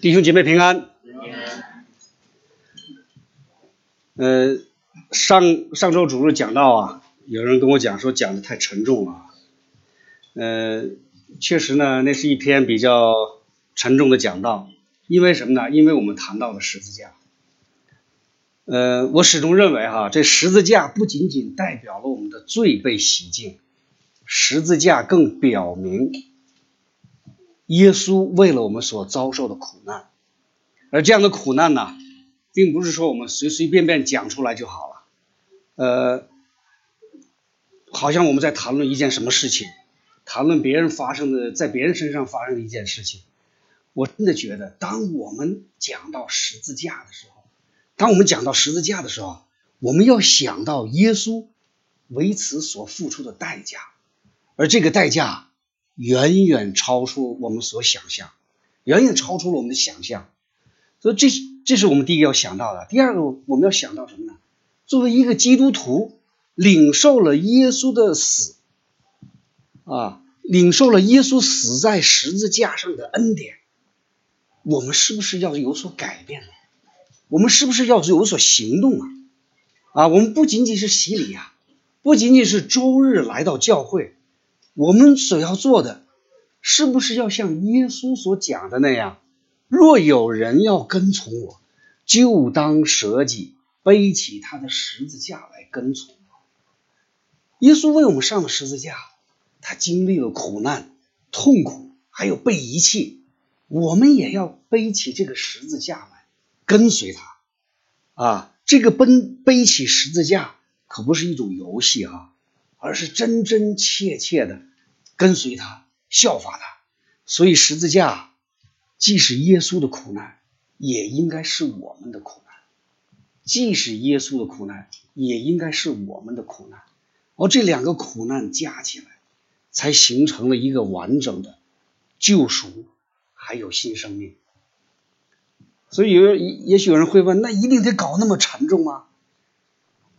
弟兄姐妹平安。呃，上上周主日讲到啊，有人跟我讲说讲的太沉重了。呃，确实呢，那是一篇比较沉重的讲道。因为什么呢？因为我们谈到了十字架。呃，我始终认为哈，这十字架不仅仅代表了我们的罪被洗净，十字架更表明。耶稣为了我们所遭受的苦难，而这样的苦难呢，并不是说我们随随便便讲出来就好了。呃，好像我们在谈论一件什么事情，谈论别人发生的，在别人身上发生的一件事情。我真的觉得，当我们讲到十字架的时候，当我们讲到十字架的时候，我们要想到耶稣为此所付出的代价，而这个代价。远远超出我们所想象，远远超出了我们的想象，所以这是这是我们第一个要想到的。第二个我们要想到什么呢？作为一个基督徒，领受了耶稣的死，啊，领受了耶稣死在十字架上的恩典，我们是不是要有所改变呢？我们是不是要有所行动啊？啊，我们不仅仅是洗礼啊，不仅仅是周日来到教会。我们所要做的，是不是要像耶稣所讲的那样？若有人要跟从我，就当舍己，背起他的十字架来跟从我。耶稣为我们上了十字架，他经历了苦难、痛苦，还有被遗弃。我们也要背起这个十字架来跟随他。啊，这个奔背起十字架可不是一种游戏啊，而是真真切切的。跟随他，效法他，所以十字架既是耶稣的苦难，也应该是我们的苦难；既是耶稣的苦难，也应该是我们的苦难。而这两个苦难加起来，才形成了一个完整的救赎，还有新生命。所以有也许有人会问：那一定得搞那么沉重吗？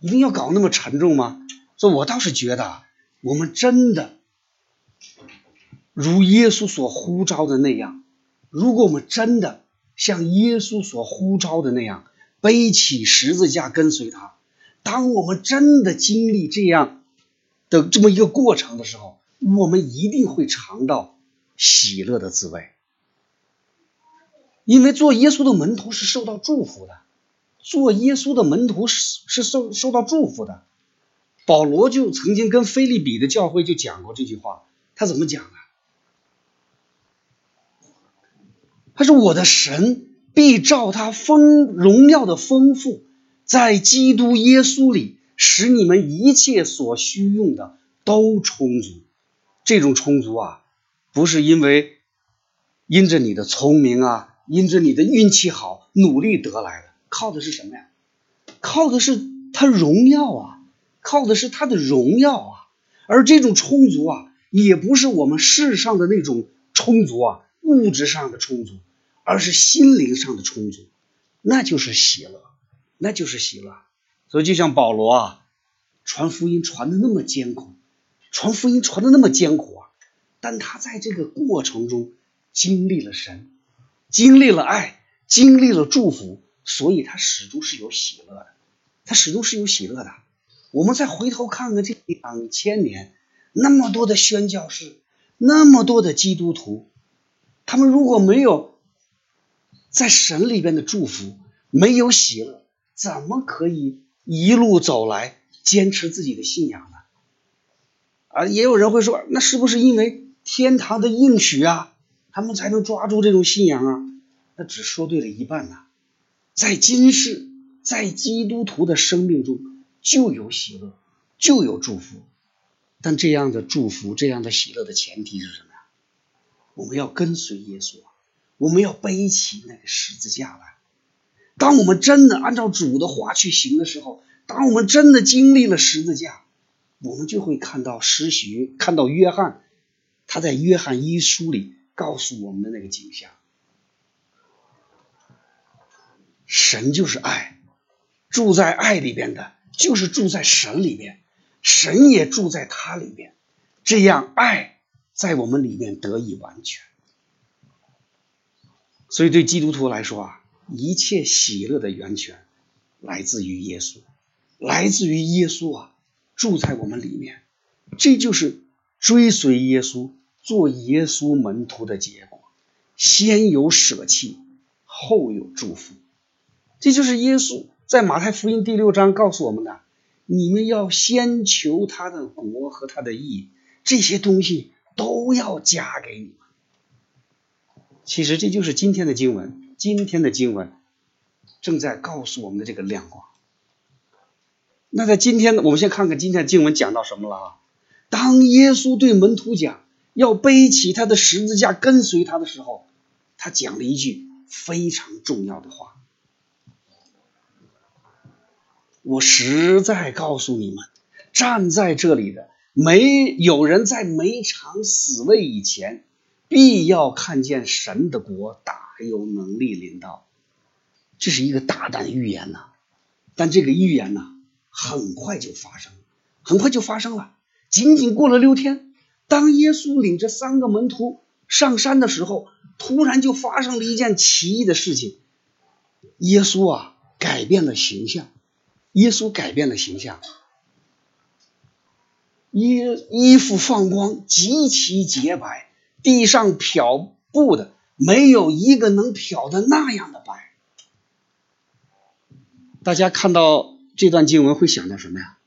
一定要搞那么沉重吗？所以我倒是觉得，我们真的。如耶稣所呼召的那样，如果我们真的像耶稣所呼召的那样背起十字架跟随他，当我们真的经历这样的这么一个过程的时候，我们一定会尝到喜乐的滋味。因为做耶稣的门徒是受到祝福的，做耶稣的门徒是是受受到祝福的。保罗就曾经跟菲利比的教会就讲过这句话，他怎么讲的？他说：“我的神必照他丰荣耀的丰富，在基督耶稣里，使你们一切所需用的都充足。这种充足啊，不是因为因着你的聪明啊，因着你的运气好，努力得来的，靠的是什么呀？靠的是他荣耀啊，靠的是他的荣耀啊。而这种充足啊，也不是我们世上的那种充足啊，物质上的充足。”而是心灵上的充足，那就是喜乐，那就是喜乐。所以，就像保罗啊，传福音传的那么艰苦，传福音传的那么艰苦啊，但他在这个过程中经历了神，经历了爱，经历了祝福，所以他始终是有喜乐的，他始终是有喜乐的。我们再回头看看这两千年，那么多的宣教士，那么多的基督徒，他们如果没有。在神里边的祝福没有喜乐，怎么可以一路走来坚持自己的信仰呢？啊，也有人会说，那是不是因为天堂的应许啊，他们才能抓住这种信仰啊？那只说对了一半呢。在今世，在基督徒的生命中就有喜乐，就有祝福。但这样的祝福，这样的喜乐的前提是什么呀？我们要跟随耶稣。我们要背起那个十字架来。当我们真的按照主的话去行的时候，当我们真的经历了十字架，我们就会看到施许，看到约翰，他在约翰一书里告诉我们的那个景象：神就是爱，住在爱里边的，就是住在神里边，神也住在他里面，这样爱在我们里面得以完全。所以对基督徒来说啊，一切喜乐的源泉来自于耶稣，来自于耶稣啊，住在我们里面，这就是追随耶稣、做耶稣门徒的结果。先有舍弃，后有祝福，这就是耶稣在马太福音第六章告诉我们的：你们要先求他的国和他的义，这些东西都要加给你们。其实这就是今天的经文，今天的经文正在告诉我们的这个亮光。那在今天，我们先看看今天的经文讲到什么了啊？当耶稣对门徒讲要背起他的十字架跟随他的时候。他讲了一句非常重要的话：“我实在告诉你们，站在这里的没有人在没尝死味以前，必要看见神的国大有能力临到。”这是一个大胆预言呐！但这个预言呐，很快就发生，很快就发生了。仅仅过了六天，当耶稣领着三个门徒上山的时候。突然就发生了一件奇异的事情，耶稣啊改变了形象，耶稣改变了形象，衣衣服放光，极其洁白，地上漂布的没有一个能漂的那样的白。大家看到这段经文会想到什么呀？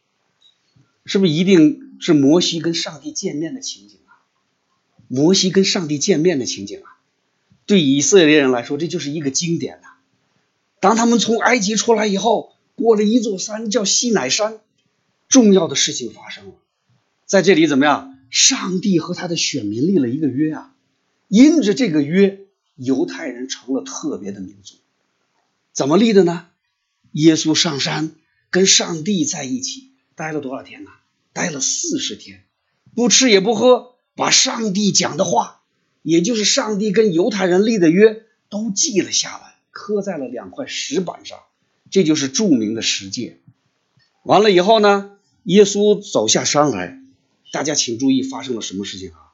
是不是一定是摩西跟上帝见面的情景啊？摩西跟上帝见面的情景啊？对以色列人来说，这就是一个经典呐。当他们从埃及出来以后，过了一座山叫西乃山，重要的事情发生了。在这里怎么样？上帝和他的选民立了一个约啊，因着这个约，犹太人成了特别的民族。怎么立的呢？耶稣上山跟上帝在一起待了多少天呢？待了四十天，不吃也不喝，把上帝讲的话。也就是上帝跟犹太人立的约都记了下来，刻在了两块石板上，这就是著名的十诫。完了以后呢，耶稣走下山来，大家请注意发生了什么事情啊？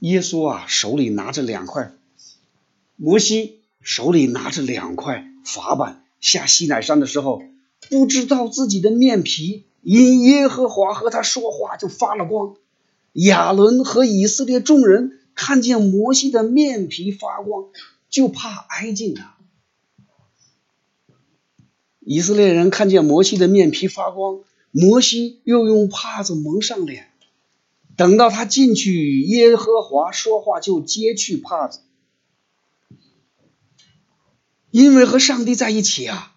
耶稣啊手里拿着两块，摩西手里拿着两块法板下西乃山的时候，不知道自己的面皮因耶和华和他说话就发了光。亚伦和以色列众人看见摩西的面皮发光，就怕挨近他。以色列人看见摩西的面皮发光，摩西又用帕子蒙上脸。等到他进去，耶和华说话就揭去帕子，因为和上帝在一起啊，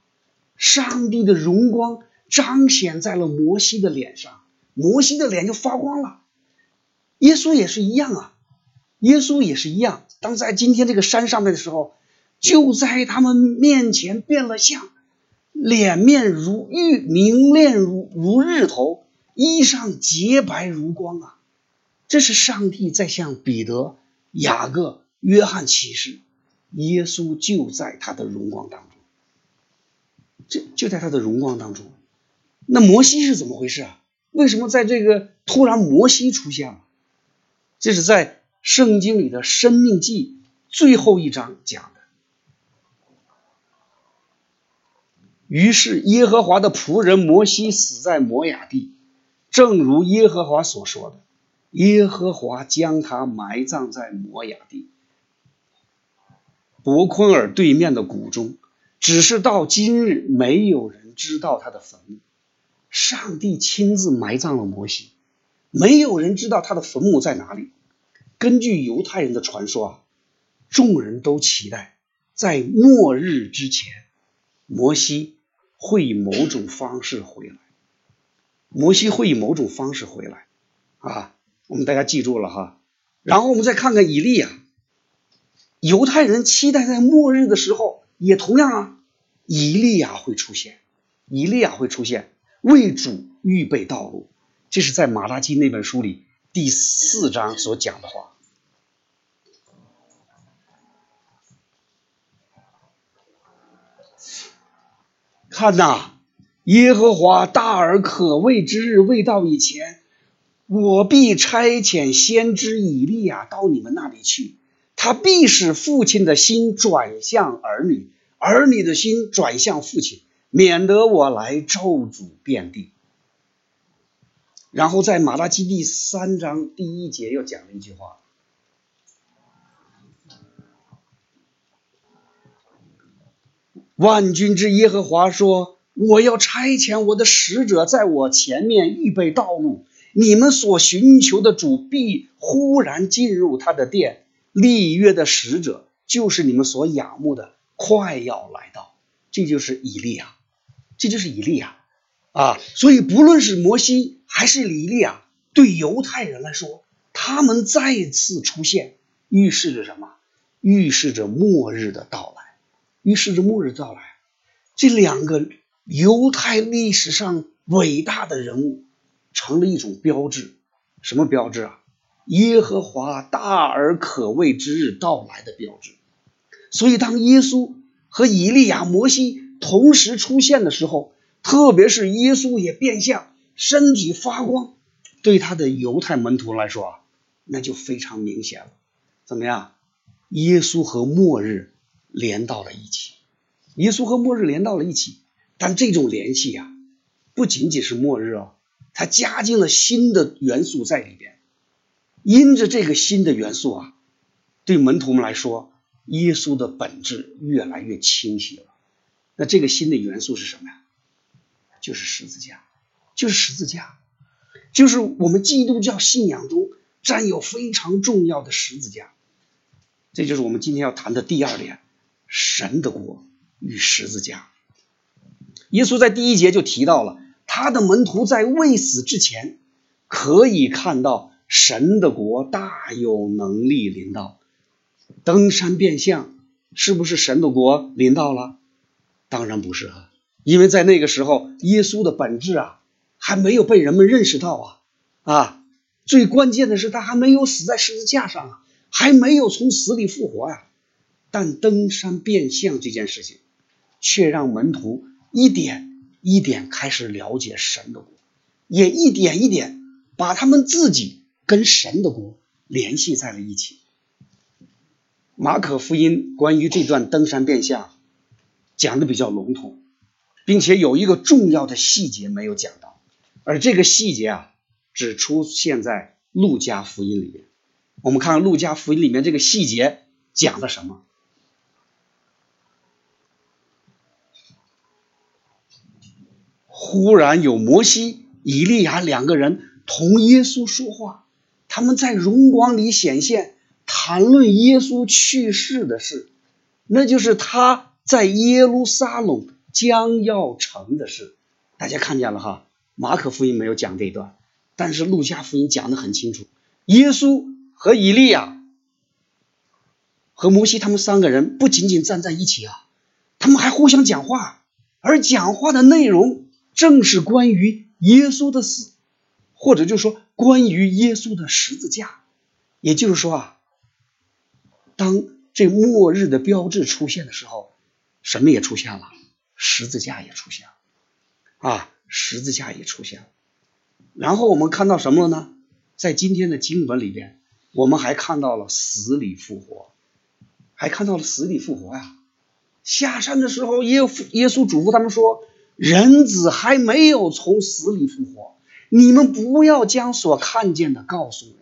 上帝的荣光彰显在了摩西的脸上，摩西的脸就发光了。耶稣也是一样啊，耶稣也是一样。当在今天这个山上面的时候，就在他们面前变了相，脸面如玉，明亮如如日头，衣裳洁白如光啊！这是上帝在向彼得、雅各、约翰启示，耶稣就在他的荣光当中，就就在他的荣光当中。那摩西是怎么回事啊？为什么在这个突然摩西出现了？这是在圣经里的《生命记》最后一章讲于是耶和华的仆人摩西死在摩亚地，正如耶和华所说的，耶和华将他埋葬在摩亚地伯昆尔对面的谷中。只是到今日，没有人知道他的坟墓。上帝亲自埋葬了摩西。没有人知道他的坟墓在哪里。根据犹太人的传说啊，众人都期待在末日之前，摩西会以某种方式回来。摩西会以某种方式回来啊，我们大家记住了哈。然后我们再看看以利亚，犹太人期待在末日的时候，也同样啊，以利亚会出现，以利亚会出现，为主预备道路。这是在马拉基那本书里第四章所讲的话。看呐，耶和华大而可畏之日未到以前，我必差遣先知以利亚到你们那里去。他必使父亲的心转向儿女，儿女的心转向父亲，免得我来咒诅遍地。然后在马拉基第三章第一节又讲了一句话：“万军之耶和华说，我要差遣我的使者在我前面预备道路，你们所寻求的主必忽然进入他的殿。立约的使者就是你们所仰慕的，快要来到。这就是以利亚，这就是以利亚。”啊，所以不论是摩西还是以利亚，对犹太人来说，他们再次出现，预示着什么？预示着末日的到来，预示着末日到来。这两个犹太历史上伟大的人物，成了一种标志。什么标志啊？耶和华大而可畏之日到来的标志。所以，当耶稣和以利亚、摩西同时出现的时候，特别是耶稣也变相，身体发光，对他的犹太门徒来说啊，那就非常明显了。怎么样？耶稣和末日连到了一起，耶稣和末日连到了一起。但这种联系啊，不仅仅是末日哦，它加进了新的元素在里边。因着这个新的元素啊，对门徒们来说，耶稣的本质越来越清晰了。那这个新的元素是什么呀？就是十字架，就是十字架，就是我们基督教信仰中占有非常重要的十字架。这就是我们今天要谈的第二点：神的国与十字架。耶稣在第一节就提到了，他的门徒在未死之前可以看到神的国大有能力临到。登山变相是不是神的国临到了？当然不是啊。因为在那个时候，耶稣的本质啊还没有被人们认识到啊啊！最关键的是，他还没有死在十字架上啊，还没有从死里复活呀。但登山变相这件事情，却让门徒一点一点开始了解神的国，也一点一点把他们自己跟神的国联系在了一起。马可福音关于这段登山变相讲的比较笼统。并且有一个重要的细节没有讲到，而这个细节啊，只出现在路加福音里面。我们看看路加福音里面这个细节讲了什么。忽然有摩西、以利亚两个人同耶稣说话，他们在荣光里显现，谈论耶稣去世的事，那就是他在耶路撒冷。将要成的事，大家看见了哈。马可福音没有讲这一段，但是路加福音讲的很清楚。耶稣和以利亚和摩西他们三个人不仅仅站在一起啊，他们还互相讲话，而讲话的内容正是关于耶稣的死，或者就说关于耶稣的十字架。也就是说啊，当这末日的标志出现的时候，什么也出现了。十字架也出现了，啊，十字架也出现了。然后我们看到什么了呢？在今天的经文里边，我们还看到了死里复活，还看到了死里复活呀。下山的时候，耶耶稣嘱咐他们说：“人子还没有从死里复活，你们不要将所看见的告诉人。”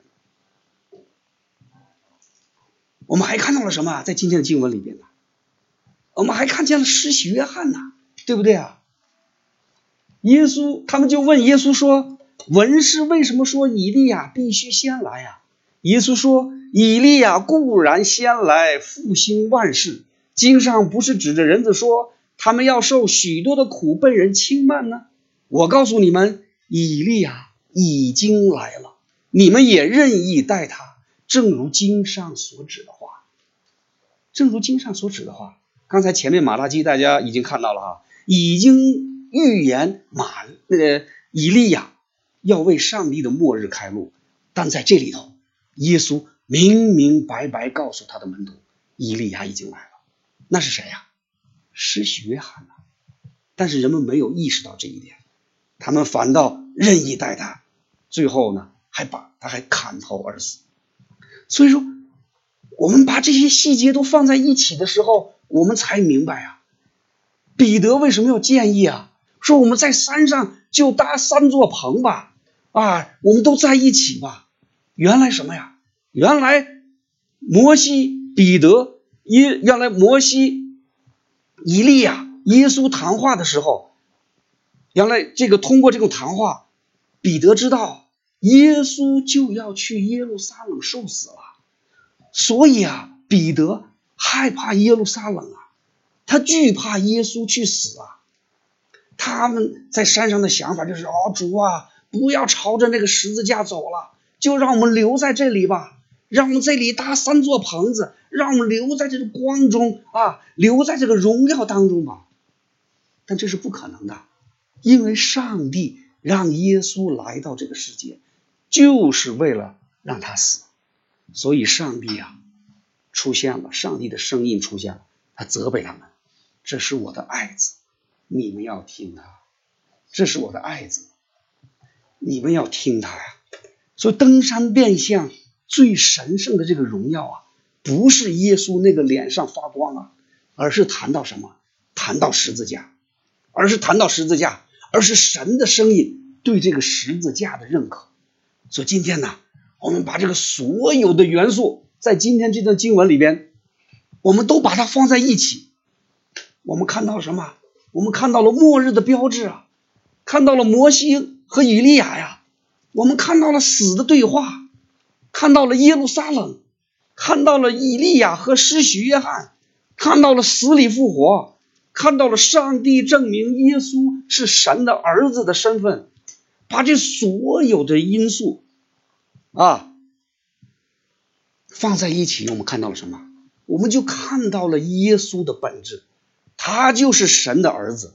我们还看到了什么？在今天的经文里边呢？我们还看见了施洗约翰呐，对不对啊？耶稣他们就问耶稣说：“文士为什么说以利亚必须先来呀？”耶稣说：“以利亚固然先来复兴万事，经上不是指着人子说他们要受许多的苦，被人轻慢呢？我告诉你们，以利亚已经来了，你们也任意待他，正如经上所指的话，正如经上所指的话。”刚才前面马拉基大家已经看到了哈，已经预言马那个以利亚要为上帝的末日开路，但在这里头，耶稣明明白白告诉他的门徒，以利亚已经来了，那是谁呀？施洗约翰呐。但是人们没有意识到这一点，他们反倒任意待他，最后呢还把他还砍头而死。所以说，我们把这些细节都放在一起的时候，我们才明白啊，彼得为什么要建议啊？说我们在山上就搭三座棚吧，啊，我们都在一起吧。原来什么呀？原来摩西、彼得、耶，原来摩西、以利亚、耶稣谈话的时候，原来这个通过这种谈话，彼得知道耶稣就要去耶路撒冷受死了，所以啊，彼得害怕耶路撒冷啊，他惧怕耶稣去死啊。他们在山上的想法就是：哦，主啊，不要朝着那个十字架走了，就让我们留在这里吧，让我们这里搭三座棚子，让我们留在这个光中啊，留在这个荣耀当中吧。但这是不可能的，因为上帝让耶稣来到这个世界，就是为了让他死，所以上帝啊出现了，上帝的声音出现了，他责备他们：这是我的爱子。你们要听他，这是我的爱子，你们要听他呀。所以登山变相最神圣的这个荣耀啊，不是耶稣那个脸上发光啊，而是谈到什么？谈到十字架，而是谈到十字架，而是神的声音对这个十字架的认可。所以今天呢，我们把这个所有的元素在今天这段经文里边，我们都把它放在一起，我们看到什么？我们看到了末日的标志啊，看到了摩西和以利亚呀，我们看到了死的对话，看到了耶路撒冷，看到了以利亚和施洗约翰，看到了死里复活，看到了上帝证明耶稣是神的儿子的身份，把这所有的因素啊放在一起，我们看到了什么？我们就看到了耶稣的本质。他就是神的儿子，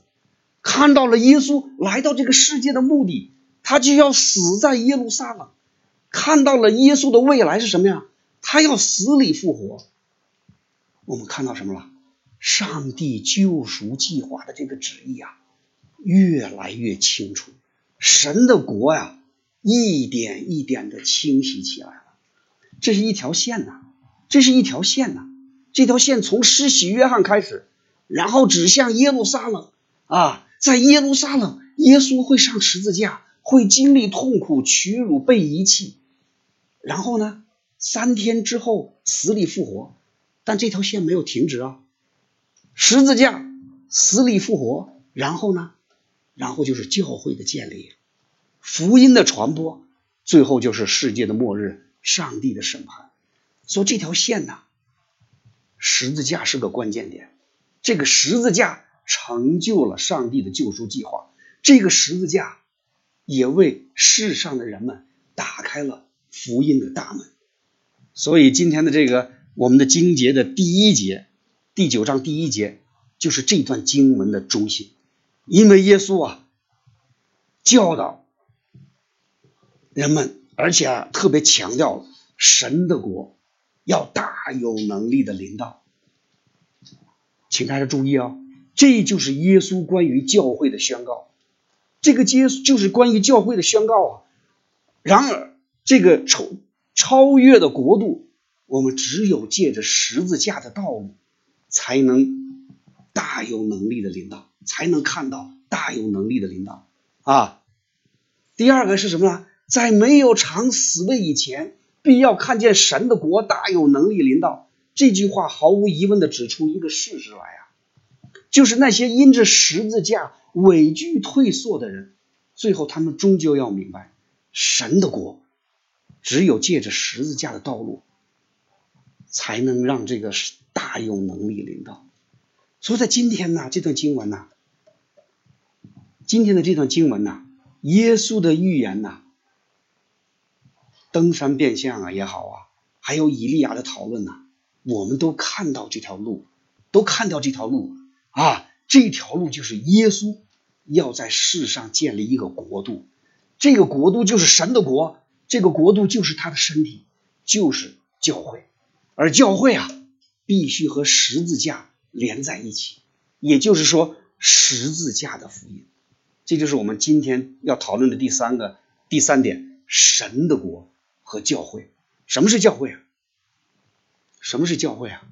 看到了耶稣来到这个世界的目的，他就要死在耶路撒冷。看到了耶稣的未来是什么呀？他要死里复活。我们看到什么了？上帝救赎计划的这个旨意啊，越来越清楚。神的国呀，一点一点的清晰起来了。这是一条线呐，这是一条线呐。这条线从施洗约翰开始。然后指向耶路撒冷啊，在耶路撒冷，耶稣会上十字架，会经历痛苦、屈辱、被遗弃。然后呢，三天之后死里复活。但这条线没有停止啊，十字架、死里复活，然后呢，然后就是教会的建立，福音的传播，最后就是世界的末日，上帝的审判。所以这条线呢，十字架是个关键点。这个十字架成就了上帝的救赎计划，这个十字架也为世上的人们打开了福音的大门。所以今天的这个我们的经节的第一节，第九章第一节就是这段经文的中心，因为耶稣啊教导人们，而且啊特别强调神的国要大有能力的临到。请大家注意啊，这就是耶稣关于教会的宣告，这个耶稣就是关于教会的宣告啊。然而，这个丑超越的国度，我们只有借着十字架的道路，才能大有能力的领导，才能看到大有能力的领导啊。第二个是什么呢？在没有尝死味以前，必要看见神的国大有能力领导。这句话毫无疑问的指出一个事实来啊，就是那些因着十字架畏惧退缩的人，最后他们终究要明白，神的国只有借着十字架的道路，才能让这个大有能力领导。所以在今天呢，这段经文呢，今天的这段经文呢，耶稣的预言呢，登山变相啊也好啊，还有以利亚的讨论呢。我们都看到这条路，都看到这条路啊！这条路就是耶稣要在世上建立一个国度，这个国度就是神的国，这个国度就是他的身体，就是教会。而教会啊，必须和十字架连在一起，也就是说，十字架的福音。这就是我们今天要讨论的第三个、第三点：神的国和教会。什么是教会啊？什么是教会啊？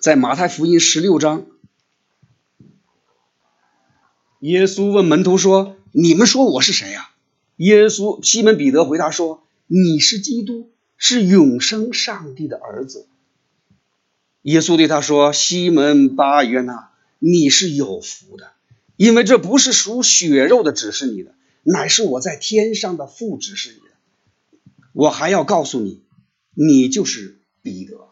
在马太福音十六章，耶稣问门徒说：“你们说我是谁呀？”耶稣西门彼得回答说：“你是基督，是永生上帝的儿子。”耶稣对他说：“西门巴约纳，你是有福的，因为这不是属血肉的指示你的，乃是我在天上的父指示你的。我还要告诉你，你就是彼得，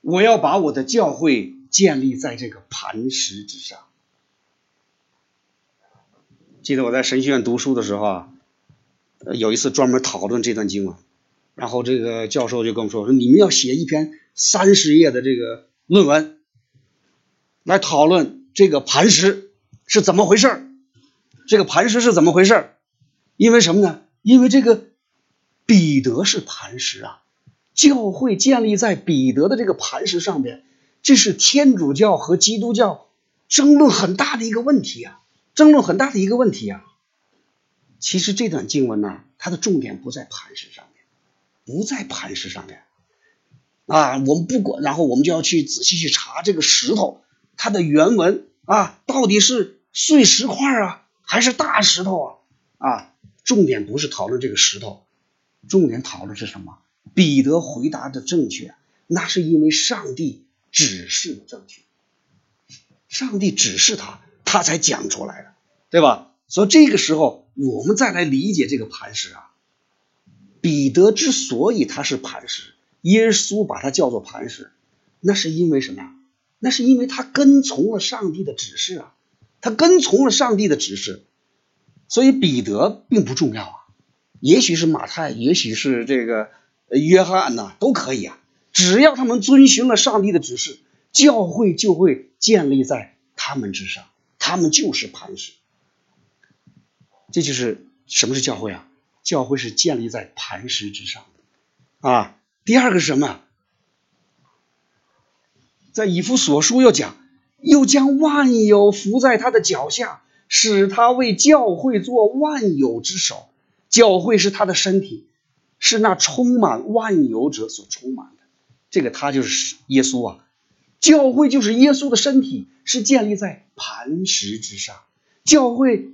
我要把我的教会建立在这个磐石之上。”记得我在神学院读书的时候啊，有一次专门讨论这段经文，然后这个教授就跟我们说：“说你们要写一篇。”三十页的这个论文来讨论这个磐石是怎么回事这个磐石是怎么回事因为什么呢？因为这个彼得是磐石啊，教会建立在彼得的这个磐石上边，这是天主教和基督教争论很大的一个问题啊，争论很大的一个问题啊。其实这段经文呢，它的重点不在磐石上面，不在磐石上面。啊，我们不管，然后我们就要去仔细去查这个石头，它的原文啊，到底是碎石块啊，还是大石头啊？啊，重点不是讨论这个石头，重点讨论是什么？彼得回答的正确，那是因为上帝指示的正确，上帝指示他，他才讲出来的，对吧？所以这个时候，我们再来理解这个磐石啊，彼得之所以他是磐石。耶稣把他叫做磐石，那是因为什么呀？那是因为他跟从了上帝的指示啊，他跟从了上帝的指示，所以彼得并不重要啊。也许是马太，也许是这个约翰呐，都可以啊。只要他们遵循了上帝的指示，教会就会建立在他们之上，他们就是磐石。这就是什么是教会啊？教会是建立在磐石之上的啊。第二个是什么？在以弗所书又讲，又将万有伏在他的脚下，使他为教会做万有之首。教会是他的身体，是那充满万有者所充满的。这个他就是耶稣啊！教会就是耶稣的身体，是建立在磐石之上。教会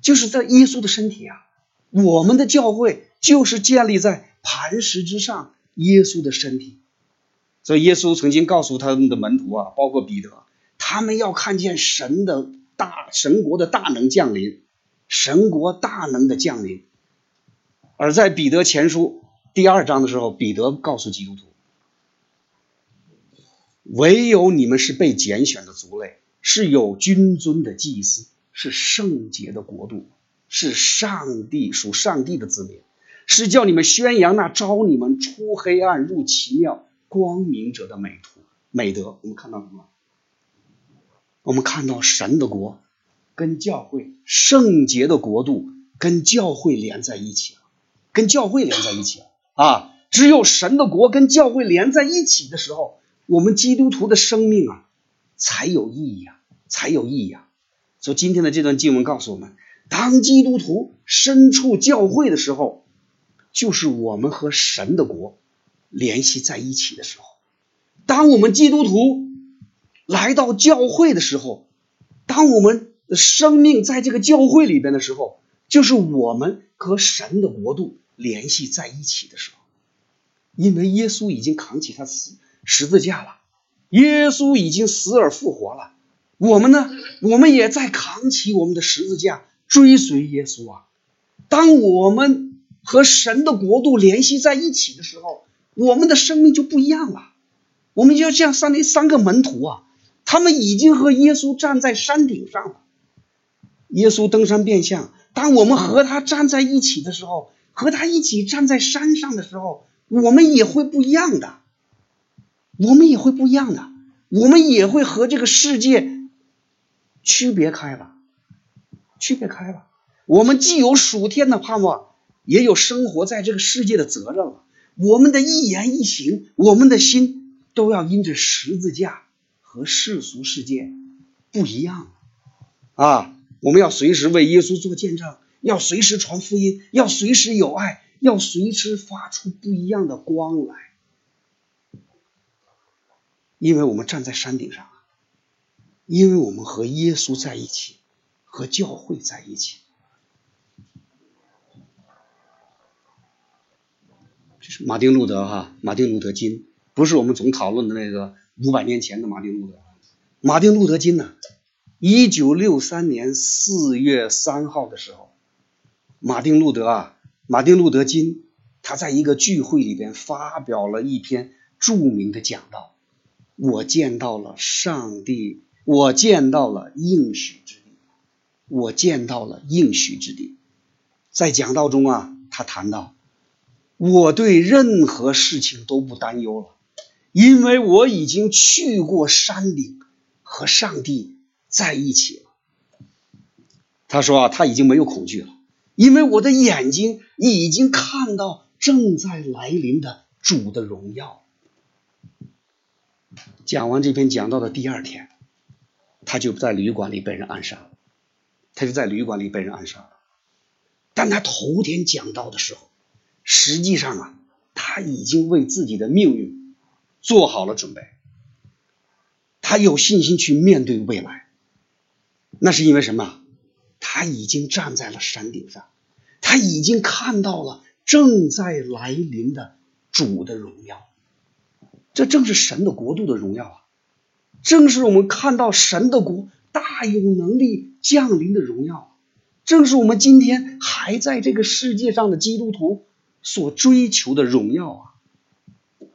就是在耶稣的身体啊！我们的教会就是建立在。磐石之上，耶稣的身体。所以耶稣曾经告诉他们的门徒啊，包括彼得，他们要看见神的大神国的大能降临，神国大能的降临。而在彼得前书第二章的时候，彼得告诉基督徒：唯有你们是被拣选的族类，是有君尊的祭司，是圣洁的国度，是上帝属上帝的子民。是叫你们宣扬那招你们出黑暗入奇妙光明者的美图美德。我们看到什么？我们看到神的国跟教会圣洁的国度跟教会连在一起了，跟教会连在一起了啊！只有神的国跟教会连在一起的时候，我们基督徒的生命啊才有意义啊，才有意义啊！所以今天的这段经文告诉我们，当基督徒身处教会的时候。就是我们和神的国联系在一起的时候，当我们基督徒来到教会的时候，当我们的生命在这个教会里边的时候，就是我们和神的国度联系在一起的时候。因为耶稣已经扛起他死十字架了，耶稣已经死而复活了，我们呢，我们也在扛起我们的十字架追随耶稣啊。当我们。和神的国度联系在一起的时候，我们的生命就不一样了。我们就像三那三个门徒啊，他们已经和耶稣站在山顶上了。耶稣登山变相，当我们和他站在一起的时候，和他一起站在山上的时候，我们也会不一样的。我们也会不一样的，我们也会和这个世界区别开了，区别开了。我们既有属天的盼望。也有生活在这个世界的责任了。我们的一言一行，我们的心都要因着十字架和世俗世界不一样啊！我们要随时为耶稣做见证，要随时传福音，要随时有爱，要随时发出不一样的光来。因为我们站在山顶上，因为我们和耶稣在一起，和教会在一起。这是马丁路德哈，马丁路德金，不是我们总讨论的那个五百年前的马丁路德。马丁路德金呢？一九六三年四月三号的时候，马丁路德啊，马丁路德金，他在一个聚会里边发表了一篇著名的讲道。我见到了上帝，我见到了应许之地，我见到了应许之地。在讲道中啊，他谈到。我对任何事情都不担忧了，因为我已经去过山顶，和上帝在一起了。他说啊，他已经没有恐惧了，因为我的眼睛已经看到正在来临的主的荣耀。讲完这篇讲道的第二天，他就在旅馆里被人暗杀了，他就在旅馆里被人暗杀了。但他头天讲到的时候。实际上啊，他已经为自己的命运做好了准备，他有信心去面对未来。那是因为什么？他已经站在了山顶上，他已经看到了正在来临的主的荣耀。这正是神的国度的荣耀啊！正是我们看到神的国大有能力降临的荣耀，正是我们今天还在这个世界上的基督徒。所追求的荣耀啊！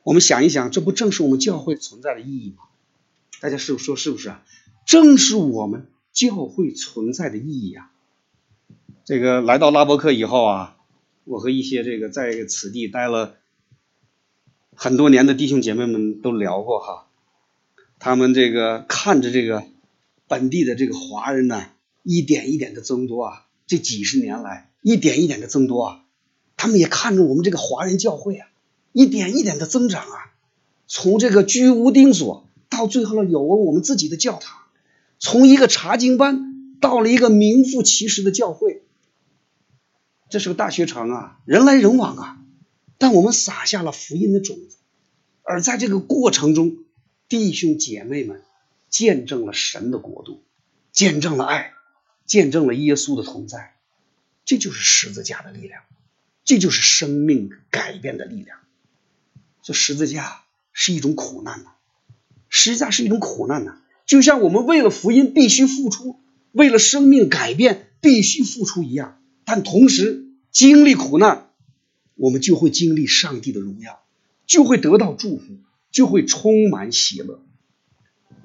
我们想一想，这不正是我们教会存在的意义吗？大家是说是不是啊？正是我们教会存在的意义啊！这个来到拉伯克以后啊，我和一些这个在此地待了很多年的弟兄姐妹们都聊过哈，他们这个看着这个本地的这个华人呢，一点一点的增多啊，这几十年来一点一点的增多啊。他们也看着我们这个华人教会啊，一点一点的增长啊，从这个居无定所到最后呢有了我们自己的教堂，从一个查经班到了一个名副其实的教会。这是个大学城啊，人来人往啊，但我们撒下了福音的种子，而在这个过程中，弟兄姐妹们见证了神的国度，见证了爱，见证了耶稣的同在，这就是十字架的力量。这就是生命改变的力量。这十字架是一种苦难呐，十字架是一种苦难呐。就像我们为了福音必须付出，为了生命改变必须付出一样。但同时经历苦难，我们就会经历上帝的荣耀，就会得到祝福，就会充满喜乐。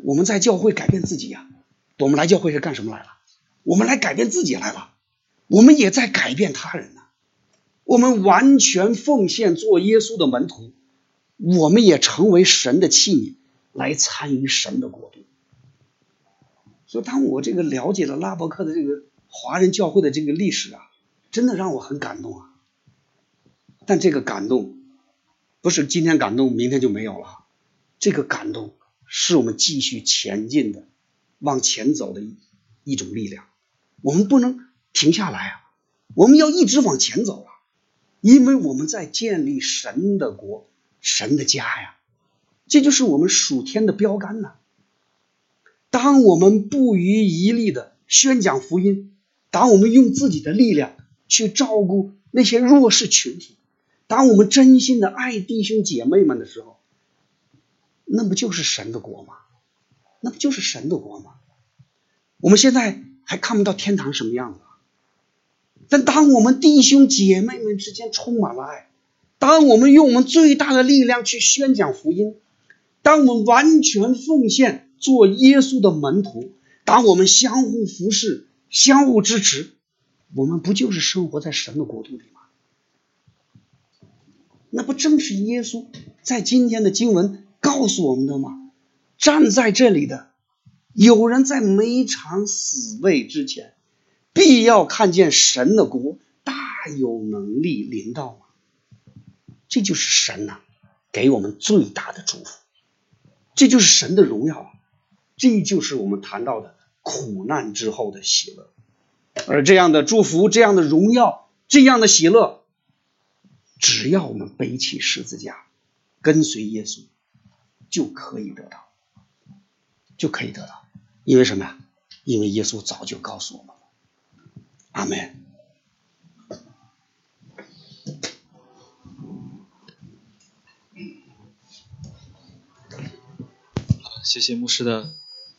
我们在教会改变自己呀，我们来教会是干什么来了？我们来改变自己来了，我们也在改变他人呢。我们完全奉献做耶稣的门徒，我们也成为神的器皿，来参与神的国度。所以，当我这个了解了拉伯克的这个华人教会的这个历史啊，真的让我很感动啊。但这个感动不是今天感动，明天就没有了。这个感动是我们继续前进的、往前走的一一种力量。我们不能停下来啊，我们要一直往前走啊。因为我们在建立神的国、神的家呀，这就是我们属天的标杆呐。当我们不遗余力的宣讲福音，当我们用自己的力量去照顾那些弱势群体，当我们真心的爱弟兄姐妹们的时候，那不就是神的国吗？那不就是神的国吗？我们现在还看不到天堂什么样子。但当我们弟兄姐妹们之间充满了爱，当我们用我们最大的力量去宣讲福音，当我们完全奉献做耶稣的门徒，当我们相互服侍、相互支持，我们不就是生活在神的国度里吗？那不正是耶稣在今天的经文告诉我们的吗？站在这里的，有人在每一场死位之前。必要看见神的国大有能力临到？这就是神呐，给我们最大的祝福，这就是神的荣耀啊，这就是我们谈到的苦难之后的喜乐。而这样的祝福、这样的荣耀、这样的喜乐，只要我们背起十字架，跟随耶稣，就可以得到。就可以得到。因为什么呀？因为耶稣早就告诉我们了。阿门。谢谢牧师的